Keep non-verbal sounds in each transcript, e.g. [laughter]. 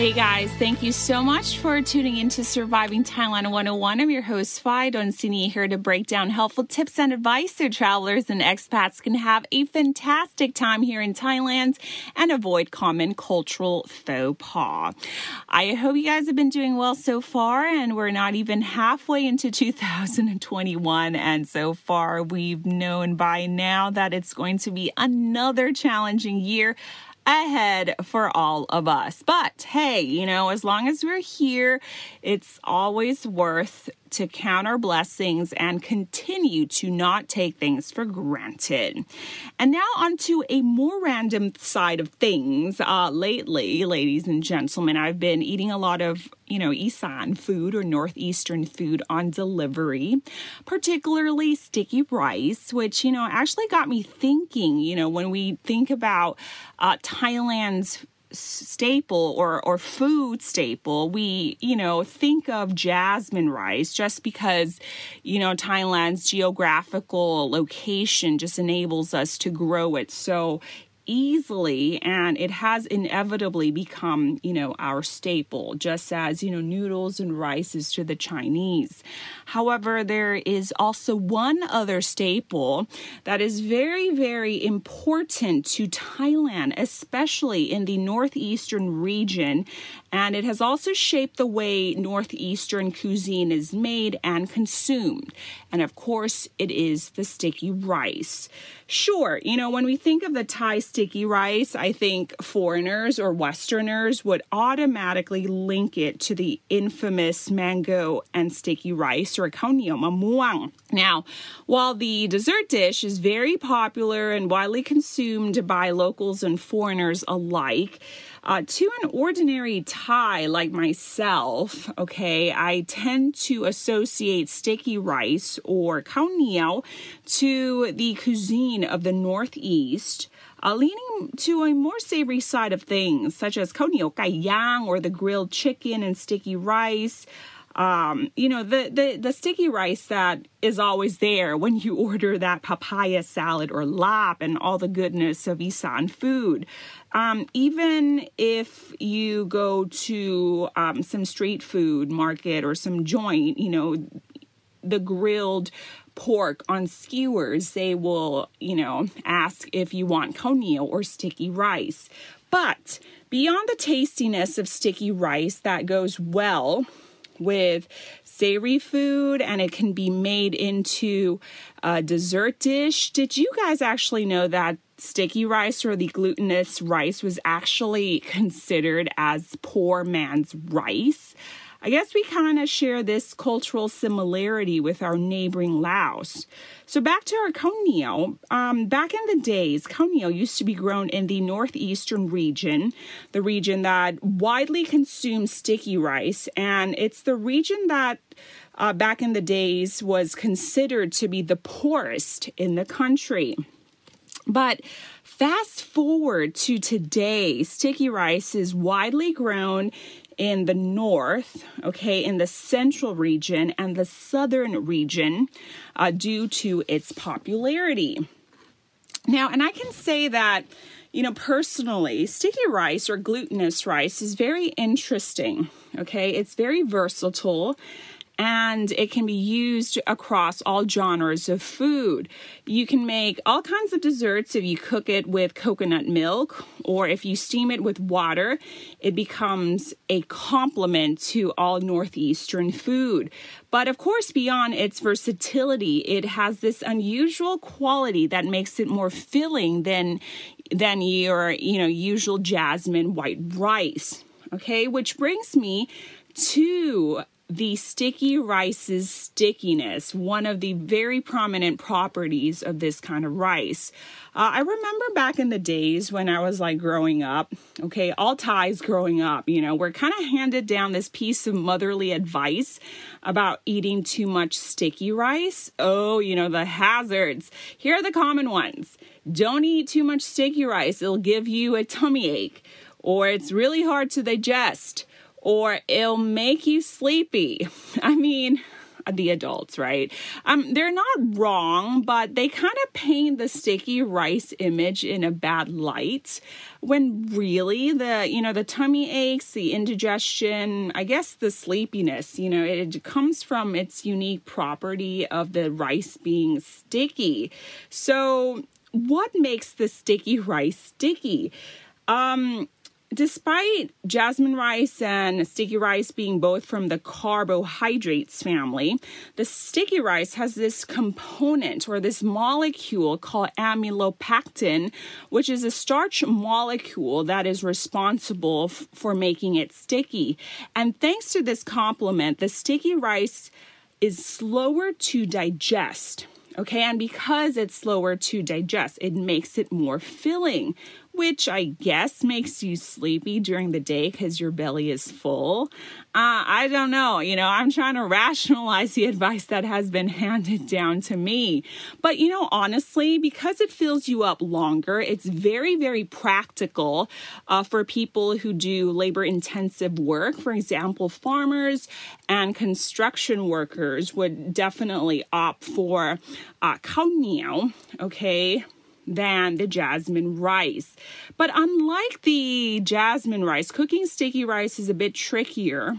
Hey guys, thank you so much for tuning into Surviving Thailand 101. I'm your host, Phi Donsini, here to break down helpful tips and advice so travelers and expats can have a fantastic time here in Thailand and avoid common cultural faux pas. I hope you guys have been doing well so far, and we're not even halfway into [laughs] 2021. And so far, we've known by now that it's going to be another challenging year ahead for all of us. But hey, you know, as long as we're here, it's always worth to count our blessings and continue to not take things for granted. And now, onto a more random side of things. Uh, lately, ladies and gentlemen, I've been eating a lot of, you know, Isan food or Northeastern food on delivery, particularly sticky rice, which, you know, actually got me thinking, you know, when we think about uh, Thailand's staple or or food staple we you know think of jasmine rice just because you know Thailand's geographical location just enables us to grow it. So easily and it has inevitably become you know our staple just as you know noodles and rice is to the chinese. However there is also one other staple that is very very important to thailand especially in the northeastern region and it has also shaped the way northeastern cuisine is made and consumed and of course it is the sticky rice sure you know when we think of the thai sticky rice, I think foreigners or Westerners would automatically link it to the infamous mango and sticky rice or kaunio mamuang. Now, while the dessert dish is very popular and widely consumed by locals and foreigners alike, uh, to an ordinary Thai like myself, okay, I tend to associate sticky rice or khao to the cuisine of the Northeast uh, leaning to a more savory side of things, such as konio yang or the grilled chicken and sticky rice. Um, you know, the, the, the sticky rice that is always there when you [laughs] order that papaya salad or lap and all the goodness of Isan food. Um, even if you go to um, some street food market or some joint, you know, the grilled pork on skewers, they will, you know, ask if you want conio or sticky rice. But beyond the tastiness of sticky rice that goes well with savory food and it can be made into a dessert dish. Did you guys actually know that sticky rice or the glutinous rice was actually [laughs] considered as poor man's rice? I guess we kind of share this cultural similarity with our neighboring Laos. So back to our conio. Um, back in the days, conio used to be grown in the northeastern region, the region that widely consumes sticky rice, and it's the region that uh, back in the days was considered to be the poorest in the country. But fast forward to today, sticky rice is widely grown in the north, okay, in the central region and the southern region uh, due to its popularity. Now, and I can say that, you know, personally, sticky rice or glutinous rice is very interesting, okay? It's very versatile and it can be used across all genres of food. You can make all kinds of desserts if you cook it with coconut milk or if you steam it with water, it becomes a complement to all northeastern food. But of course, beyond its versatility, it has this unusual quality that makes it more filling than than your, you know, usual jasmine white rice. Okay, which brings me to the sticky rice's stickiness, one of the very prominent properties of this kind of rice. Uh, I remember back in the days when I was like growing up, okay, all Thais growing up, you know, we're kind of handed down this piece of motherly advice about eating too much sticky rice. Oh, you know, the hazards. Here are the common ones don't eat too much sticky rice, it'll give you a tummy ache, or it's really hard to digest or it'll make you sleepy. [laughs] I mean, the adults, right? Um, they're not wrong, but they kind of paint the sticky rice image in a bad light when really the, you know, the tummy aches, the indigestion, I guess the sleepiness, you know, it comes from its unique property of the rice being sticky. So, what makes the sticky rice sticky? Um, Despite jasmine rice and sticky rice being both from the carbohydrates family, the sticky rice has this component or this molecule called amylopectin, which is a starch molecule that is responsible f- for making it sticky. And thanks to this complement, the sticky rice is slower to digest. Okay, and because it's slower to digest, it makes it more filling, which I guess makes you sleepy during the day because your belly is full. Uh, I don't know. You know, I'm trying to rationalize the [laughs] advice that has been handed down to me. But, you know, honestly, because it fills you up longer, it's very, very practical uh, for people who do labor intensive work. For example, farmers and construction workers would definitely opt for uh, kao okay? Than the jasmine rice. But unlike the jasmine rice, cooking sticky rice is a bit trickier.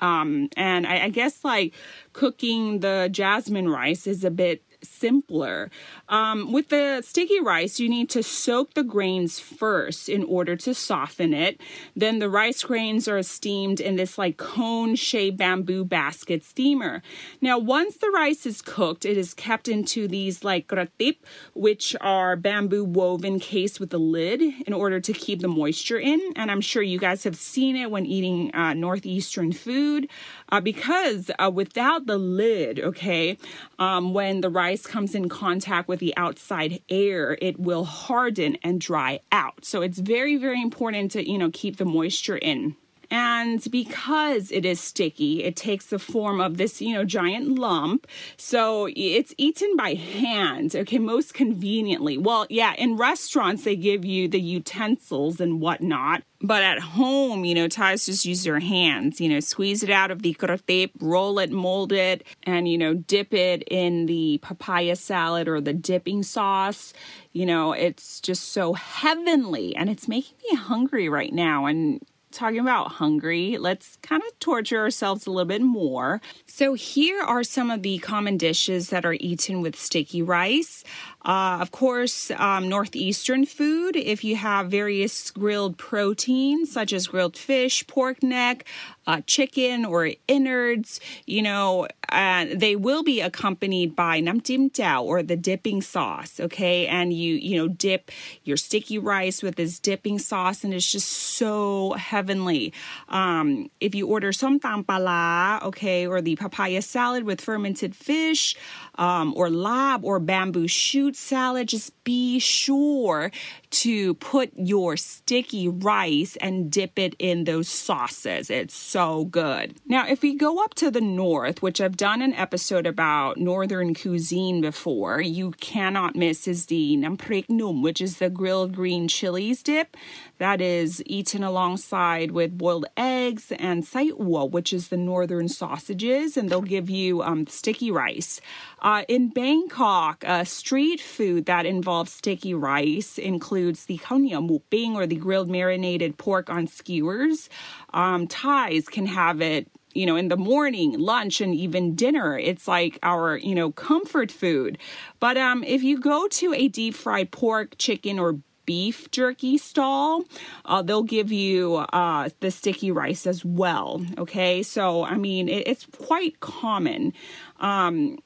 Um, and I, I guess like cooking the jasmine rice is a bit simpler. Um, with the sticky rice, you need to soak the grains first in order to soften it. Then the rice grains are steamed in this like cone shaped bamboo basket steamer. Now, once the rice is cooked, it is kept into these like kratip, which are bamboo woven case with a lid in order to keep the moisture in. And I'm sure you guys have seen it when eating uh, Northeastern food uh, because uh, without the lid, okay, um, when the rice comes in contact with the outside air, it will harden and dry out. So it's very, very important to, you know, keep the moisture in. And because it is sticky, it takes the form of this, you know, giant lump. So it's eaten by hand, okay, most conveniently. Well, yeah, in restaurants, they give you the utensils and whatnot. But at home, you know, Thais just use their hands, you know, squeeze it out of the kratip, roll it, mold it, and, you know, dip it in the papaya salad or the dipping sauce. You know, it's just so heavenly and it's making me hungry right now. And talking about hungry, let's kind of torture ourselves a little bit more. So, here are some of the common dishes that are eaten with sticky rice. Uh, of course, um, northeastern food, if you have various grilled proteins such as grilled fish, pork neck, uh, chicken, or innards, you know, uh, they will be accompanied by nam tim chao or the dipping sauce, okay? And you, you know, dip your sticky rice with this dipping sauce, and it's just so heavenly. Um, if you order som tam pala, okay, or the papaya salad with fermented fish, um, or lab or bamboo shoot salad, just be sure to put your sticky rice and dip it in those sauces. It's so good. Now, if we go up to the north, which I've done an episode about northern cuisine before, you cannot miss is the namprik num, which is the grilled green chilies dip that is eaten alongside with boiled eggs and saitwa, which is the northern sausages, and they'll give you um, sticky rice. Uh, in Bangkok, uh, street food that involves sticky rice includes the khao muping or the grilled marinated pork on skewers. Um, Thais can have it you know, in the morning, lunch, and even dinner. It's like our, you know, comfort food. But um, if you go to a deep fried pork, chicken, or beef jerky stall, uh, they'll give you uh, the sticky rice as well. Okay, so I mean, it, it's quite common. Um,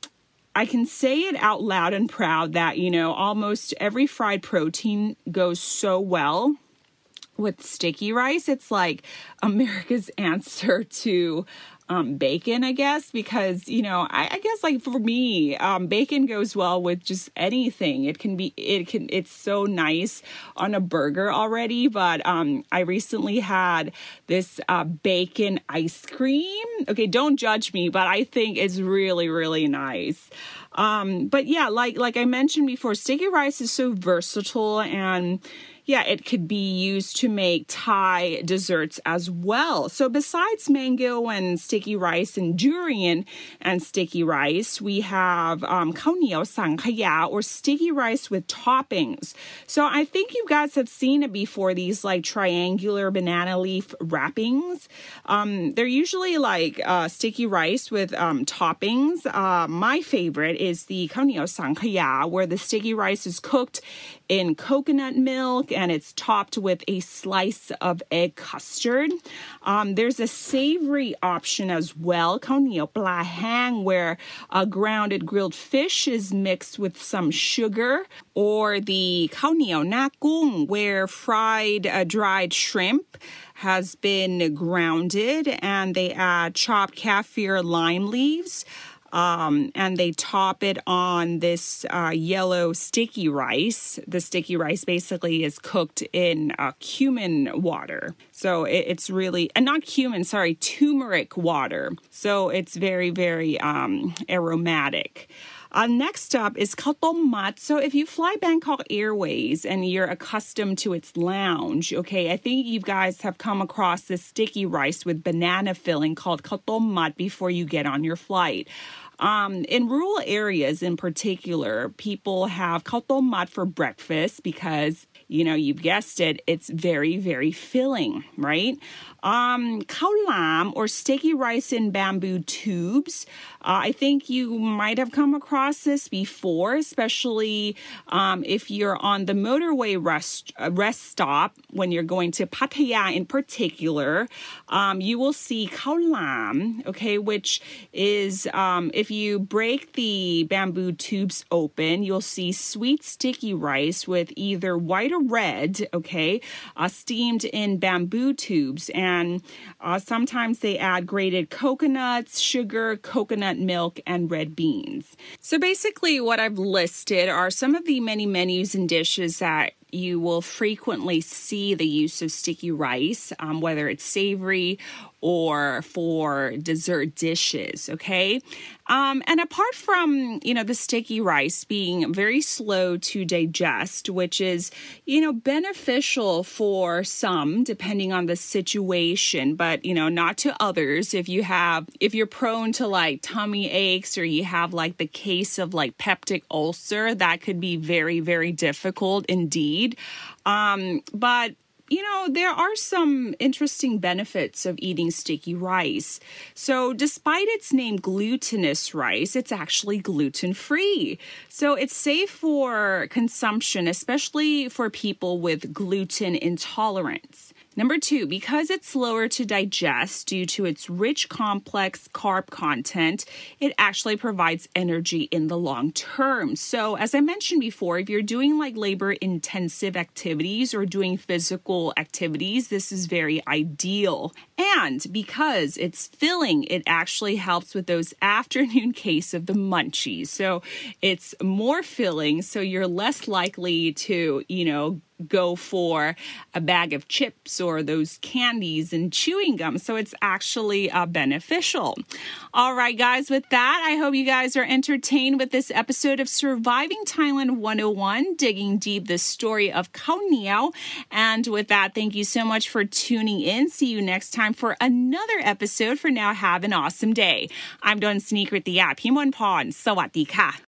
I can say it out loud and proud that, you know, almost every fried protein goes so well with sticky rice. It's like America's [laughs] answer to um, bacon, I guess, because you know, I, I guess like for me, um, bacon goes well with just anything. It can be, it can, it's so nice on a burger already. But um, I recently had this uh, bacon ice cream. Okay, don't judge me, but I think it's really, really nice. Um, but yeah, like like I mentioned before, sticky rice is so versatile and yeah, it could be used to make Thai desserts as well. So besides mango and sticky rice and durian and sticky rice, we have um, kao niao sangkaya or sticky rice with toppings. So I think you guys have seen it before. These like triangular banana leaf wrappings. Um, they're usually like uh, sticky rice with um, toppings. Uh, my favorite is the kao niao sangkaya, where the sticky rice is cooked in coconut milk and it's topped with a slice of egg custard. Um, there's a savory option as well, pla hang, where a grounded grilled fish is mixed with some sugar, or the kaunio nakung, where fried uh, dried shrimp has been grounded and they add chopped kaffir lime leaves um, and they top it on this uh, yellow sticky rice. The sticky rice basically is cooked in uh, cumin water. So it, it's really, and not cumin, sorry, turmeric water. So it's very, very um, aromatic. Uh, next up is mat. So if you fly Bangkok Airways and you're accustomed to its lounge, okay, I think you guys have come across this sticky rice with banana filling called mat before you get on your flight. Um, in rural areas in particular, people have mat for breakfast because, you know, you've guessed it, it's very, very filling, right? Um, lam or sticky rice in bamboo tubes. Uh, I think you might have come across this before, especially um, if you're on the motorway rest, uh, rest stop when you're going to Pattaya in particular. Um, you will see lam, okay, which is um, if you break the bamboo tubes open, you'll see sweet sticky rice with either white or red, okay, uh, steamed in bamboo tubes. And and uh, sometimes they add grated coconuts, sugar, coconut milk, and red beans. So basically, what I've listed are some of the many menus and dishes that you will frequently see the use of sticky rice, um, whether it's savory or for dessert dishes. Okay. Um, and apart from, you know, the sticky rice being very slow to digest, which is, you know, beneficial for some depending on the situation, but, you know, not to others. If you have, if you're prone to like tummy aches or you have like the case of like peptic ulcer, that could be very, very difficult indeed. Um, but you know, there are some interesting benefits of eating sticky rice. So, despite its name glutinous rice, it's actually gluten free. So, it's safe for consumption, especially for people with gluten intolerance. Number two, because it's slower to digest due to its rich, complex carb content, it actually provides energy in the long term. So, as I mentioned before, if you're doing like labor intensive activities or doing physical activities, this is very ideal. And because it's filling, it actually helps with those [laughs] afternoon case of the munchies. So, it's more filling, so you're less likely to, you know, go for a bag of chips or those candies and chewing gum. So it's actually uh, beneficial. All right, guys, with that, I hope you guys are entertained with this episode of Surviving Thailand 101, digging deep the story of Khao Niao. And with that, thank you so much for tuning in. See you next time for another episode. For now, have an awesome day. I'm Don Sneaker at the app. Himon Pon. Sawadee ka.